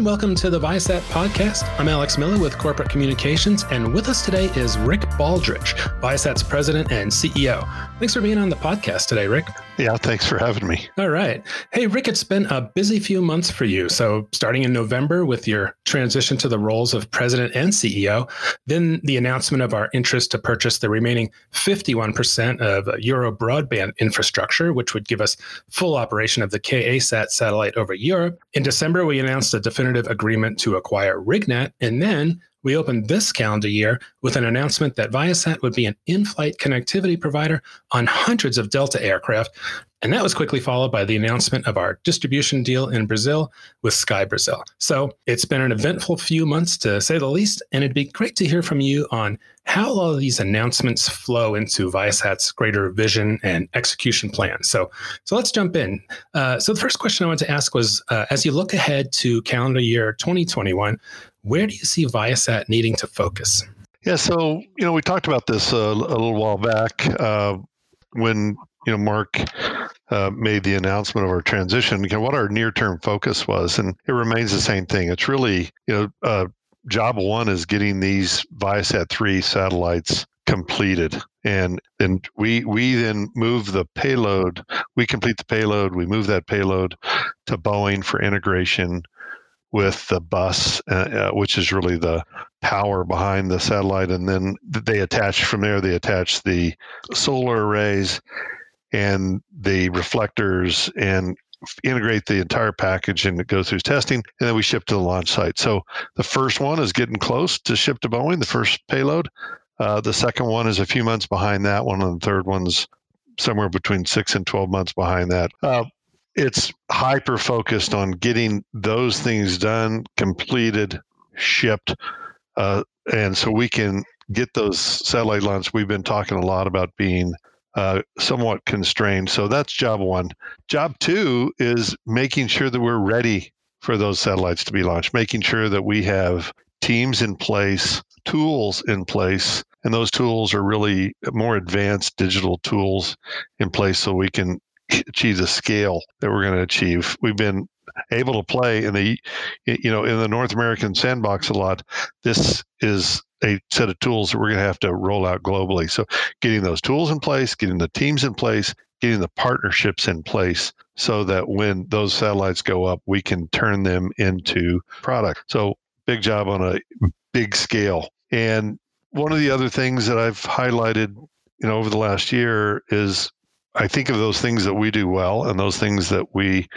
and welcome to the Viasat podcast. I'm Alex Miller with Corporate Communications, and with us today is Rick Baldridge, Viasat's president and CEO. Thanks for being on the podcast today, Rick. Yeah, thanks for having me. All right. Hey, Rick, it's been a busy few months for you. So, starting in November with your transition to the roles of president and CEO, then the announcement of our interest to purchase the remaining 51% of Euro broadband infrastructure, which would give us full operation of the KA-SAT satellite over Europe. In December, we announced a definitive agreement to acquire RigNet. And then we opened this calendar year with an announcement that Viasat would be an in flight connectivity provider on hundreds of Delta aircraft. And that was quickly followed by the announcement of our distribution deal in Brazil with Sky Brazil. So it's been an eventful few months to say the least. And it'd be great to hear from you on how all of these announcements flow into Viasat's greater vision and execution plan. So, so let's jump in. Uh, so the first question I wanted to ask was, uh, as you look ahead to calendar year 2021, where do you see Viasat needing to focus? Yeah, so you know we talked about this uh, a little while back uh, when you know Mark uh, made the announcement of our transition. You know, what our near-term focus was, and it remains the same thing. It's really you know uh, job one is getting these Viasat three satellites completed and and we we then move the payload we complete the payload we move that payload to boeing for integration with the bus, uh, uh, which is really the power behind the satellite. And then they attach from there, they attach the solar arrays and the reflectors and integrate the entire package and it goes through testing. And then we ship to the launch site. So the first one is getting close to ship to Boeing, the first payload. Uh, the second one is a few months behind that one, and the third one's somewhere between six and 12 months behind that. Uh, it's hyper focused on getting those things done, completed, shipped, uh, and so we can get those satellite launches. We've been talking a lot about being uh, somewhat constrained. So that's job one. Job two is making sure that we're ready for those satellites to be launched, making sure that we have teams in place, tools in place, and those tools are really more advanced digital tools in place so we can achieve the scale that we're going to achieve. We've been able to play in the you know in the North American sandbox a lot. This is a set of tools that we're going to have to roll out globally. So getting those tools in place, getting the teams in place, getting the partnerships in place so that when those satellites go up, we can turn them into product. So big job on a big scale. And one of the other things that I've highlighted, you know, over the last year is I think of those things that we do well and those things that we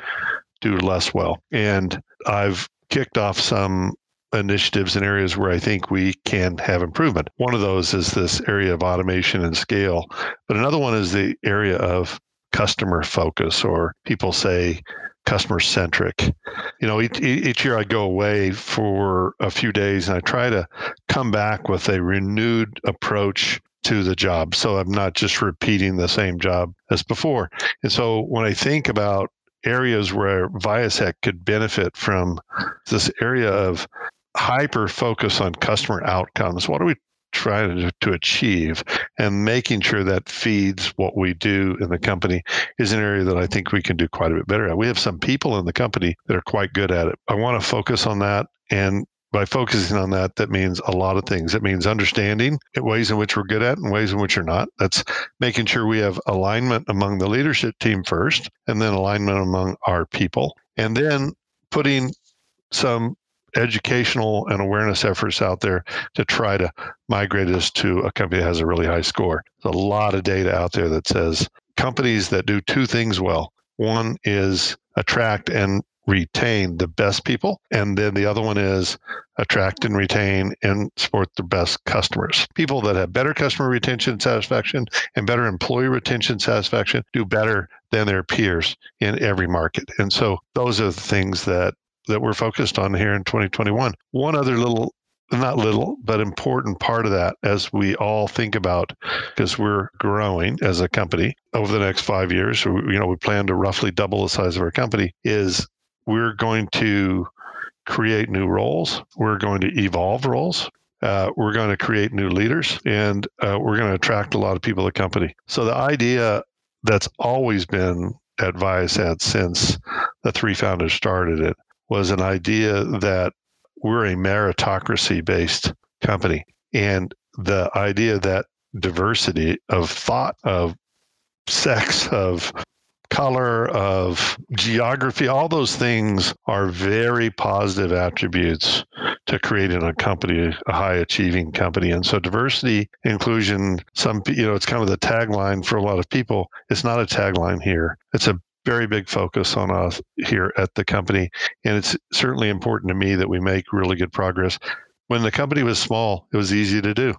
do less well. And I've kicked off some initiatives in areas where I think we can have improvement. One of those is this area of automation and scale, but another one is the area of customer focus, or people say customer centric. You know, each, each year I go away for a few days and I try to come back with a renewed approach to the job. So I'm not just repeating the same job as before. And so when I think about areas where Viasat could benefit from this area of hyper focus on customer outcomes, what are we trying to, to achieve and making sure that feeds what we do in the company is an area that I think we can do quite a bit better at. We have some people in the company that are quite good at it. I want to focus on that and by focusing on that, that means a lot of things. It means understanding ways in which we're good at and ways in which we're not. That's making sure we have alignment among the leadership team first, and then alignment among our people. And then putting some educational and awareness efforts out there to try to migrate us to a company that has a really high score. There's a lot of data out there that says companies that do two things well. One is attract and retain the best people. And then the other one is attract and retain and support the best customers. People that have better customer retention satisfaction and better employee retention satisfaction do better than their peers in every market. And so those are the things that that we're focused on here in 2021. One other little not little, but important part of that as we all think about, because we're growing as a company over the next five years, you know, we plan to roughly double the size of our company, is we're going to create new roles. We're going to evolve roles. Uh, we're going to create new leaders and uh, we're going to attract a lot of people to the company. So the idea that's always been at Viasat since the three founders started it was an idea that we're a meritocracy based company. And the idea that diversity of thought, of sex, of color, of geography, all those things are very positive attributes to creating a company, a high achieving company. And so diversity, inclusion, some, you know, it's kind of the tagline for a lot of people. It's not a tagline here. It's a very big focus on us here at the company. And it's certainly important to me that we make really good progress. When the company was small, it was easy to do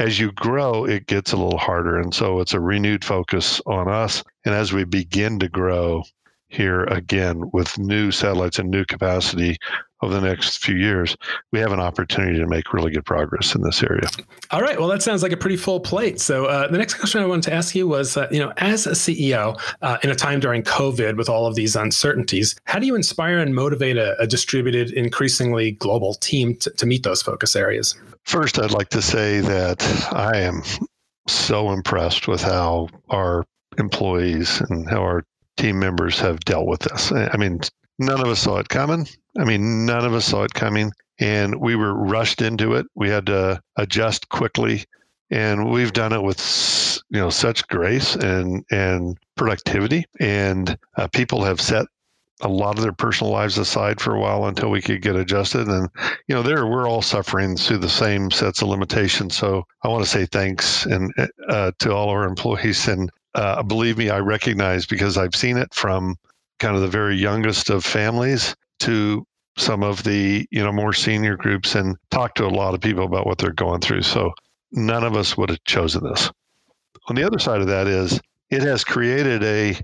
as you grow, it gets a little harder. And so it's a renewed focus on us. And as we begin to grow here again with new satellites and new capacity over the next few years, we have an opportunity to make really good progress in this area. All right. Well, that sounds like a pretty full plate. So uh, the next question I wanted to ask you was, uh, you know, as a CEO uh, in a time during COVID with all of these uncertainties, how do you inspire and motivate a, a distributed, increasingly global team to, to meet those focus areas? First, I'd like to say that I am so impressed with how our employees and how our team members have dealt with this. I mean, none of us saw it coming. I mean, none of us saw it coming. And we were rushed into it. We had to adjust quickly. And we've done it with you know such grace and and productivity. And uh, people have set a lot of their personal lives aside for a while until we could get adjusted. And you know, there we're all suffering through the same sets of limitations. So I want to say thanks and uh, to all our employees. And uh, believe me, I recognize because I've seen it from kind of the very youngest of families to some of the you know more senior groups and talked to a lot of people about what they're going through. So none of us would have chosen this. On the other side of that is it has created a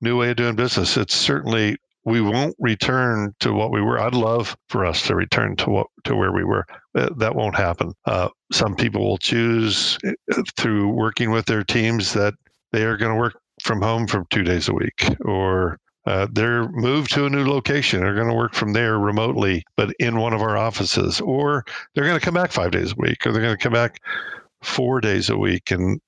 new way of doing business. It's certainly we won't return to what we were. I'd love for us to return to what to where we were. That won't happen. Uh, some people will choose uh, through working with their teams that they are going to work from home for two days a week, or uh, they're moved to a new location. They're going to work from there remotely, but in one of our offices, or they're going to come back five days a week, or they're going to come back four days a week and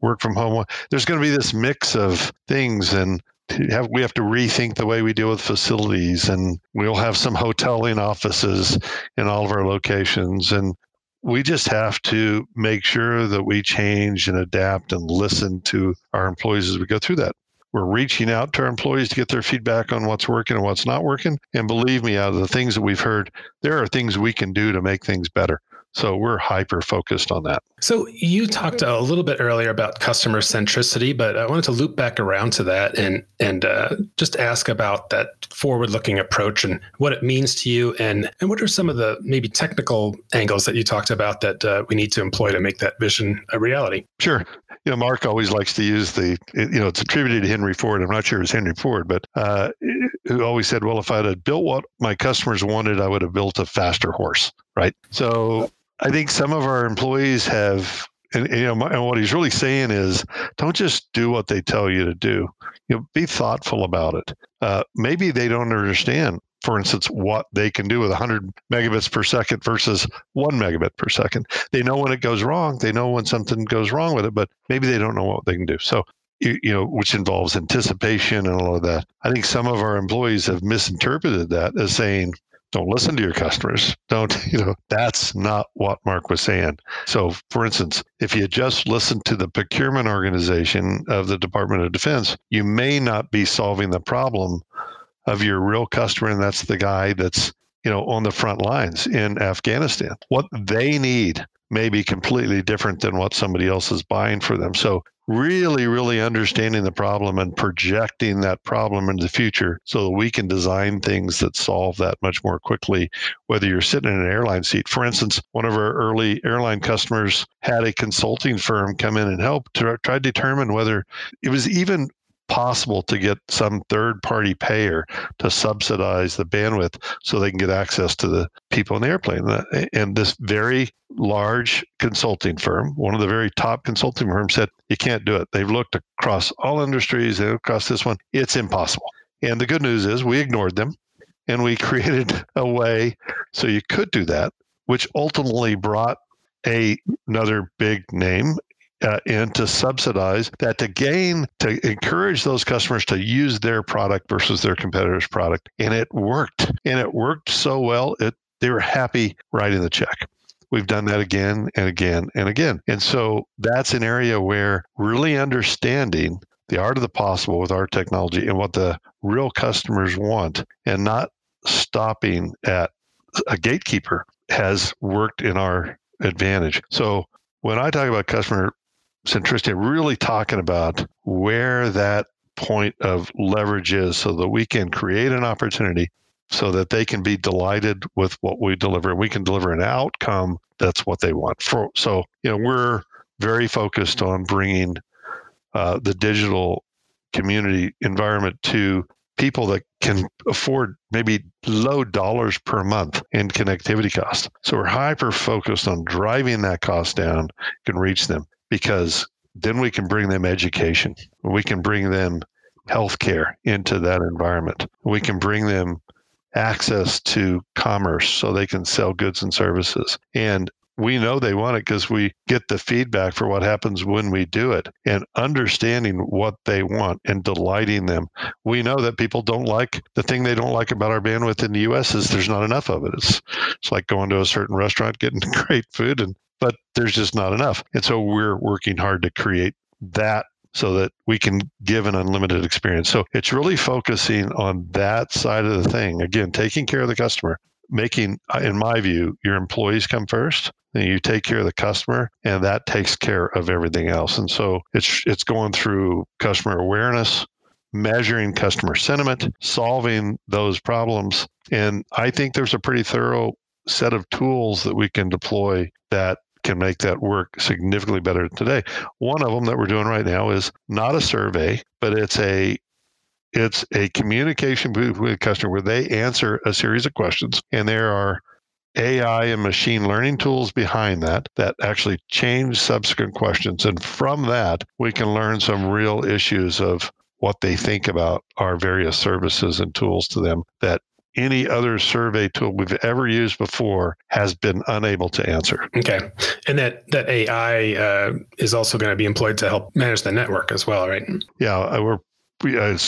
work from home. There's going to be this mix of things, and have we have to rethink the way we deal with facilities and we'll have some hoteling offices in all of our locations and we just have to make sure that we change and adapt and listen to our employees as we go through that. We're reaching out to our employees to get their feedback on what's working and what's not working. And believe me out of the things that we've heard there are things we can do to make things better so we're hyper focused on that. So you talked a little bit earlier about customer centricity, but I wanted to loop back around to that and and uh, just ask about that forward-looking approach and what it means to you, and and what are some of the maybe technical angles that you talked about that uh, we need to employ to make that vision a reality. Sure. You know, Mark always likes to use the, you know, it's attributed to Henry Ford. I'm not sure it's Henry Ford, but uh, who always said, well, if I'd have built what my customers wanted, I would have built a faster horse, right? So I think some of our employees have, and, and you know, my, and what he's really saying is, don't just do what they tell you to do. You know, be thoughtful about it. Uh, maybe they don't understand, for instance, what they can do with 100 megabits per second versus one megabit per second. They know when it goes wrong. They know when something goes wrong with it, but maybe they don't know what they can do. So you, you, know, which involves anticipation and all of that. I think some of our employees have misinterpreted that as saying, don't listen to your customers. Don't, you know, that's not what Mark was saying. So, for instance, if you just listen to the procurement organization of the Department of Defense, you may not be solving the problem of your real customer. And that's the guy that's, you know, on the front lines in Afghanistan. What they need may be completely different than what somebody else is buying for them. So really, really understanding the problem and projecting that problem into the future so that we can design things that solve that much more quickly, whether you're sitting in an airline seat. For instance, one of our early airline customers had a consulting firm come in and help to try to determine whether it was even possible to get some third party payer to subsidize the bandwidth so they can get access to the people in the airplane. And uh, this very large consulting firm, one of the very top consulting firms, said, You can't do it. They've looked across all industries, they across this one. It's impossible. And the good news is we ignored them and we created a way so you could do that, which ultimately brought a, another big name uh, to subsidize that to gain to encourage those customers to use their product versus their competitor's product and it worked and it worked so well it they were happy writing the check we've done that again and again and again. And so that's an area where really understanding the art of the possible with our technology and what the real customers want and not stopping at a gatekeeper has worked in our advantage. So when I talk about customer centricity, really talking about where that point of leverage is so that we can create an opportunity so that they can be delighted with what we deliver. We can deliver an outcome that's what they want. For, so, you know, we're very focused on bringing uh, the digital community environment to people that can afford maybe low dollars per month in connectivity costs. So we're hyper focused on driving that cost down, can reach them because then we can bring them education. We can bring them healthcare into that environment. We can bring them access to commerce so they can sell goods and services. And we know they want it because we get the feedback for what happens when we do it and understanding what they want and delighting them. We know that people don't like the thing they don't like about our bandwidth in the US is there's not enough of it. It's it's like going to a certain restaurant getting great food and but there's just not enough. And so we're working hard to create that so that we can give an unlimited experience. So it's really focusing on that side of the thing. Again, taking care of the customer, making, uh, in my view, your employees come first. And you take care of the customer, and that takes care of everything else. And so it's it's going through customer awareness, measuring customer sentiment, solving those problems. And I think there's a pretty thorough set of tools that we can deploy that can make that work significantly better today. One of them that we're doing right now is not a survey, but it's a it's a communication with a customer where they answer a series of questions and there are AI and machine learning tools behind that that actually change subsequent questions. And from that, we can learn some real issues of what they think about our various services and tools to them that any other survey tool we've ever used before has been unable to answer. Okay, and that that AI uh, is also going to be employed to help manage the network as well, right? Yeah, uh, we're we, uh,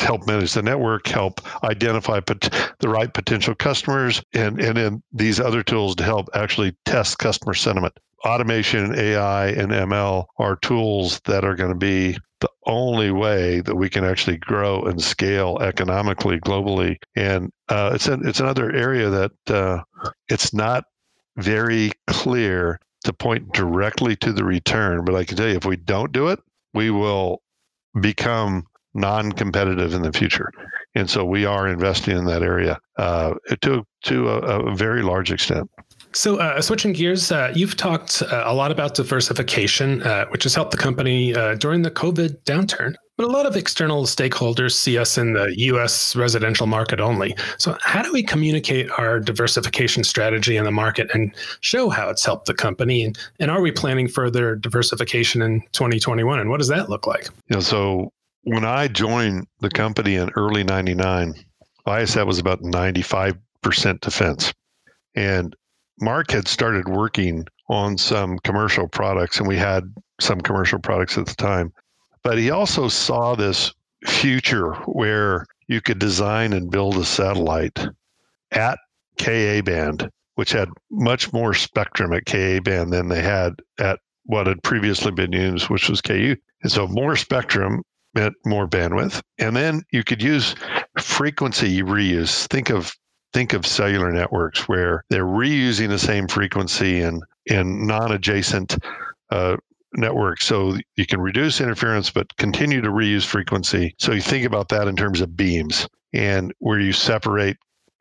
help manage the network, help identify pot- the right potential customers, and and then these other tools to help actually test customer sentiment. Automation, AI, and ML are tools that are going to be the only way that we can actually grow and scale economically globally. And uh, it's it's another area that uh, it's not very clear to point directly to the return. But I can tell you, if we don't do it, we will become non-competitive in the future. And so we are investing in that area uh, to to a, a very large extent. So, uh, switching gears, uh, you've talked uh, a lot about diversification, uh, which has helped the company uh, during the COVID downturn. But a lot of external stakeholders see us in the US residential market only. So, how do we communicate our diversification strategy in the market and show how it's helped the company? And, and are we planning further diversification in 2021? And what does that look like? You know, so when I joined the company in early 99, Viasat was about 95% defense. And Mark had started working on some commercial products, and we had some commercial products at the time. But he also saw this future where you could design and build a satellite at Ka band, which had much more spectrum at Ka band than they had at what had previously been used, which was Ku. And so more spectrum meant more bandwidth. And then you could use frequency reuse. Think of think of cellular networks where they're reusing the same frequency in in non-adjacent uh, networks. So you can reduce interference but continue to reuse frequency. So you think about that in terms of beams and where you separate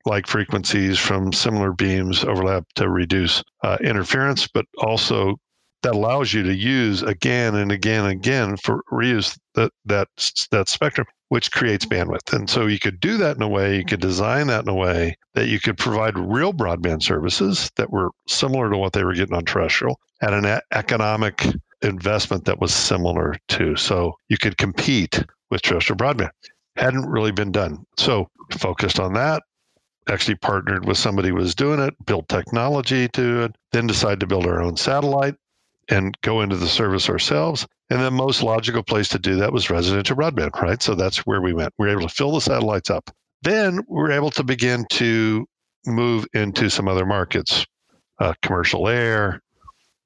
like frequencies from similar beams overlap to reduce uh, interference but also that allows you to use again and again and again for reuse that that that spectrum which creates mm-hmm. bandwidth. And so you could do that in a way, you could mm-hmm. design that in a way that you could provide real broadband services that were similar to what they were getting on terrestrial at an economic investment that was similar to. So you could compete with terrestrial broadband. Hadn't really been done. So focused on that, actually partnered with somebody who was doing it, built technology to it, then decided to build our own satellite and go into the service ourselves. And the most logical place to do that was residential broadband, right? So that's where we went. We were able to fill the satellites up. Then we were able to begin to move into some other markets, uh, commercial air,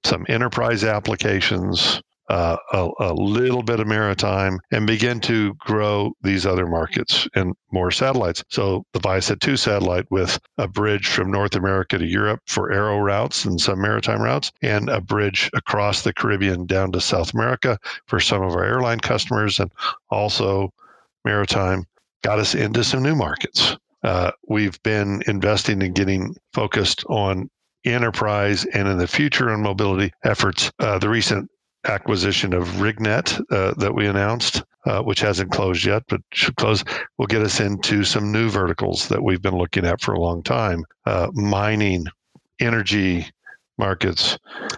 some enterprise applications, uh, a, a, little bit of maritime, and begin to grow these other markets and more satellites. So the Viasat 2 satellite with a bridge from North America to Europe for aero routes and some maritime routes, and a bridge across the Caribbean down to South America for some of our airline customers, and also maritime got us into some new markets. Uh, we've been investing in getting focused on enterprise and in the future on mobility efforts. Uh, the recent acquisition of RigNet uh, that we announced, uh, which hasn't closed yet, but should close, will get us into some new verticals that we've been looking at for a long time uh, mining, energy markets,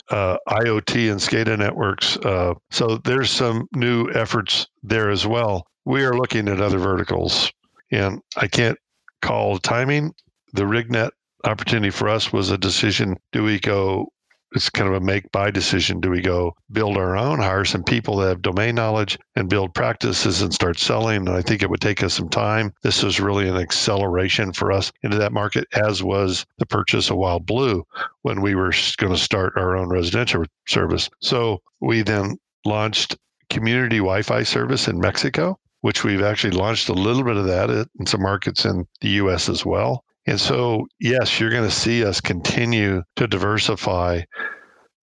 uh, IoT and SCADA networks. Uh, so there's some new efforts there as well. We are looking at other verticals, and I can't call timing. The RigNet opportunity for us was a decision do we go it's kind of a make buy decision. Do we go build our own, hire some people that have domain knowledge and build practices and start selling? And I think it would take us some time. This was really an acceleration for us into that market, as was the purchase of WildBlue when we were going to start our own residential service. So we then launched community Wi Fi service in Mexico, which we've actually launched a little bit of that uh, in some markets in the US as well. And so, yes, you're going to see us continue to diversify.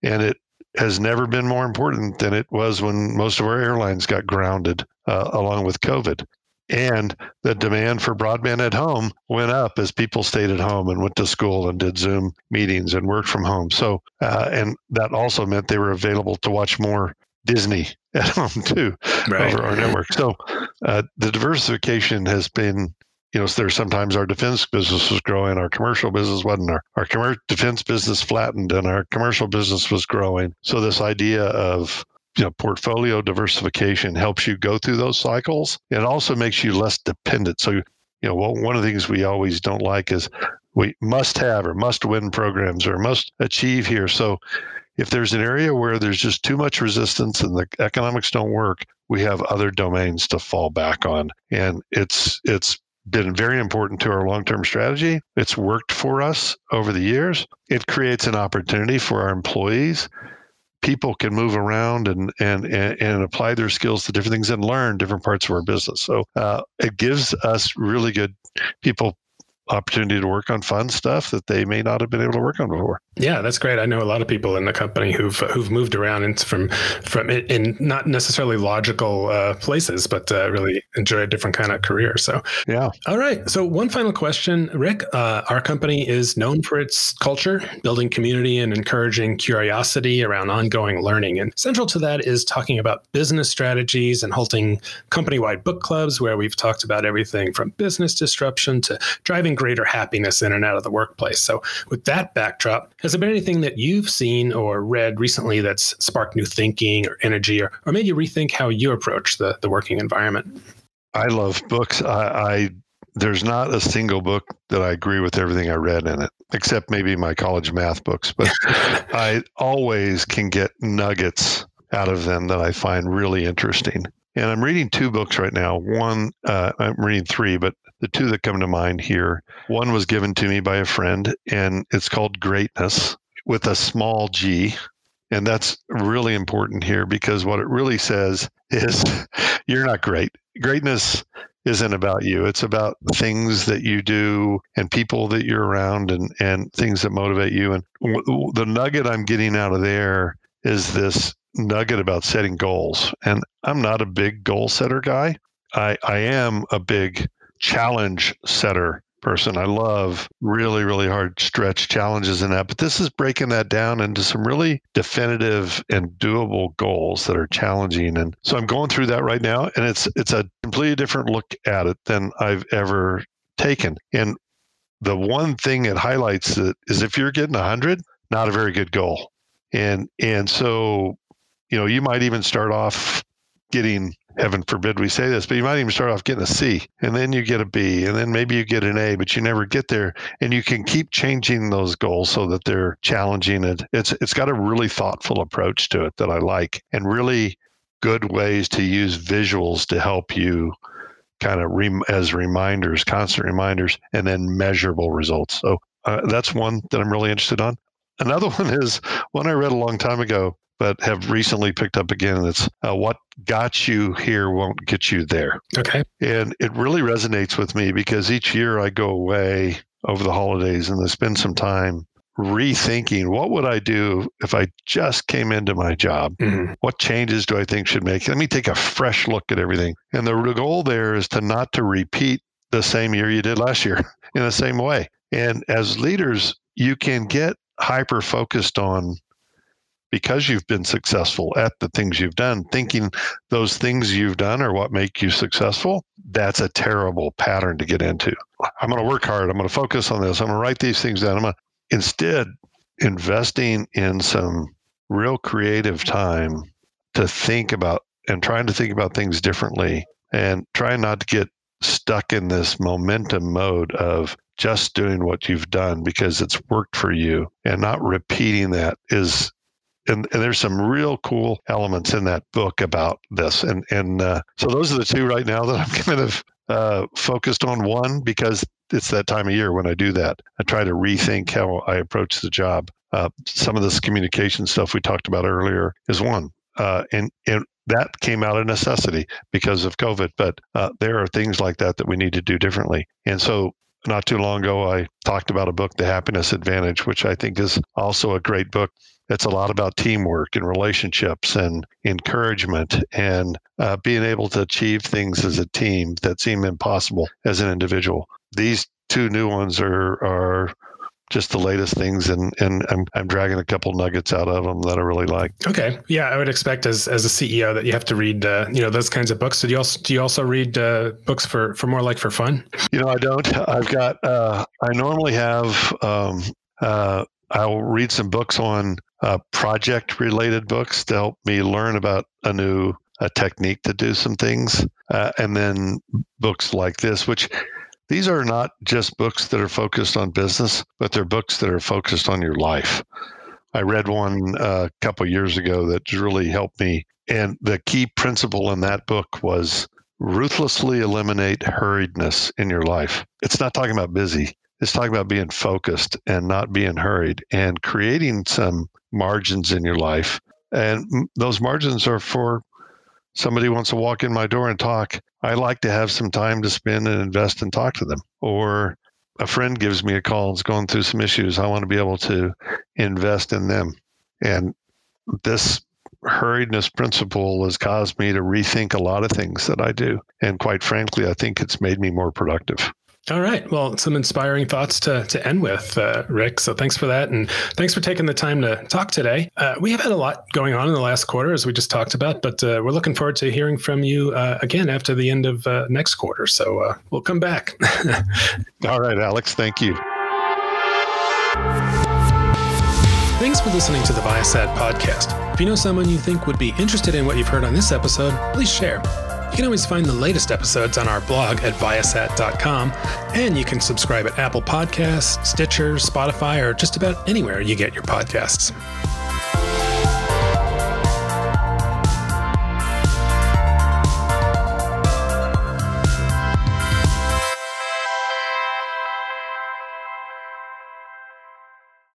And it has never been more important than it was when most of our airlines got grounded uh, along with COVID. And the demand for broadband at home went up as people stayed at home and went to school and did Zoom meetings and worked from home. So, uh, and that also meant they were available to watch more Disney at home too right. over our network. So, uh, the diversification has been you know, there's sometimes our defense business was growing, our commercial business wasn't. Our, our commer- defense business flattened and our commercial business was growing. So this idea of you know, portfolio diversification helps you go through those cycles. It also makes you less dependent. So, you know, well, one of the things we always don't like is we must have or must win programs or must achieve here. So if there's an area where there's just too much resistance and the economics don't work, we have other domains to fall back on. And it's it's been very important to our long term strategy. It's worked for us over the years. It creates an opportunity for our employees. People can move around and, and, and, apply their skills to different things and learn different parts of our business. So uh, it gives us really good people opportunity to work on fun stuff that they may not have been able to work on before. Yeah, that's great. I know a lot of people in the company who've who've moved around and from from in not necessarily logical uh, places, but uh, really enjoy a different kind of career. So yeah. All right. So one final question, Rick. Uh, our company is known for its culture, building community, and encouraging curiosity around ongoing learning. And central to that is talking about business strategies and holding company-wide book clubs where we've talked about everything from business disruption to driving greater happiness in and out of the workplace. So, with that backdrop, has there been anything that you've seen or read recently that's sparked new thinking or energy or, or made you rethink how you approach the, the working environment? I love books. I, I there's not a single book that I agree with everything I read in it, except maybe my college math books. But I always can get nuggets out of them that I find really interesting. And I'm reading two books right now. One, uh, I'm reading three, but the two that come to mind here one was given to me by a friend, and it's called Greatness with a small g. And that's really important here because what it really says is you're not great. Greatness isn't about you. It's about things that you do and people that you're around and, and things that motivate you. And w- the nugget I'm getting out of there is this nugget about setting goals. And I'm not a big goal setter guy. I, I am a big challenge setter person. I love really, really hard stretch challenges in that. But this is breaking that down into some really definitive and doable goals that are challenging. And so I'm going through that right now. And it's it's a completely different look at it than I've ever taken. And the one thing it highlights that is if you're getting 100, not a very good goal. And and so you know, you might even start off getting heaven forbid we say this, but you might even start off getting a C and then you get a B and then maybe you get an A, but you never get there. And you can keep changing those goals so that they're challenging it. It's it's got a really thoughtful approach to it that I like and really good ways to use visuals to help you kind of as reminders, constant reminders, and then measurable results. So uh, that's one that I'm really interested on. Another one is one I read a long time ago but have recently picked up again. And it's uh, what got you here won't get you there. Okay. And it really resonates with me because each year I go away over the holidays and I spend some time rethinking what would I do if I just came into my job? Mm-hmm. What changes do I think should make? Let me take a fresh look at everything. And the goal there is to not to repeat the same year you did last year in the same way. And as leaders, you can get hyper focused on because you've been successful at the things you've done, thinking those things you've done are what make you successful, that's a terrible pattern to get into. I'm going to work hard. I'm going to focus on this. I'm going to write these things down. I'm going to, instead investing in some real creative time to think about and trying to think about things differently and trying not to get stuck in this momentum mode of just doing what you've done because it's worked for you and not repeating that is and, and, there's some real cool elements in that book about this. And and uh, so those are the two right now that I'm kind of uh, focused on. One because it's that time of year when I do that. I try to rethink how I approach the job. Uh, some of this communication stuff we talked about earlier is one, uh, and and that came out of necessity because of COVID. But uh, there are things like that that we need to do differently. And so not too long ago, I talked about a book, The Happiness Advantage, which I think is also a great book it's a lot about teamwork and relationships and encouragement and uh, being able to achieve things as a team that seem impossible as an individual. These two new ones are are just the latest things and and I'm, I'm dragging a couple nuggets out of them that I really like. Okay, yeah, I would expect as as a CEO that you have to read uh, you know those kinds of books. Do you also do you also read uh, books for for more like for fun? You know, I don't. I've got uh, I normally have um, uh, I'll read some books on uh, project related books to help me learn about a new a technique to do some things. Uh, and then books like this, which these are not just books that are focused on business, but they're books that are focused on your life. I read one uh, a couple years ago that really helped me. And the key principle in that book was ruthlessly eliminate hurriedness in your life. It's not talking about busy, it's talking about being focused and not being hurried and creating some margins in your life. And those margins are for somebody wants to walk in my door and talk. I like to have some time to spend and invest and talk to them. Or a friend gives me a call is going through some issues. I want to be able to invest in them. And this hurriedness principle has caused me to rethink a lot of things that I do. And quite frankly, I think it's made me more productive. All right. Well, some inspiring thoughts to, to end with, uh, Rick. So thanks for that. And thanks for taking the time to talk today. Uh, we have had a lot going on in the last quarter, as we just talked about, but uh, we're looking forward to hearing from you uh, again after the end of uh, next quarter. So uh, we'll come back. All right, Alex. Thank you. Thanks for listening to the Viasat podcast. If you know someone you think would be interested in what you've heard on this episode, please share. You can always find the latest episodes on our blog at viasat.com, and you can subscribe at Apple Podcasts, Stitcher, Spotify, or just about anywhere you get your podcasts.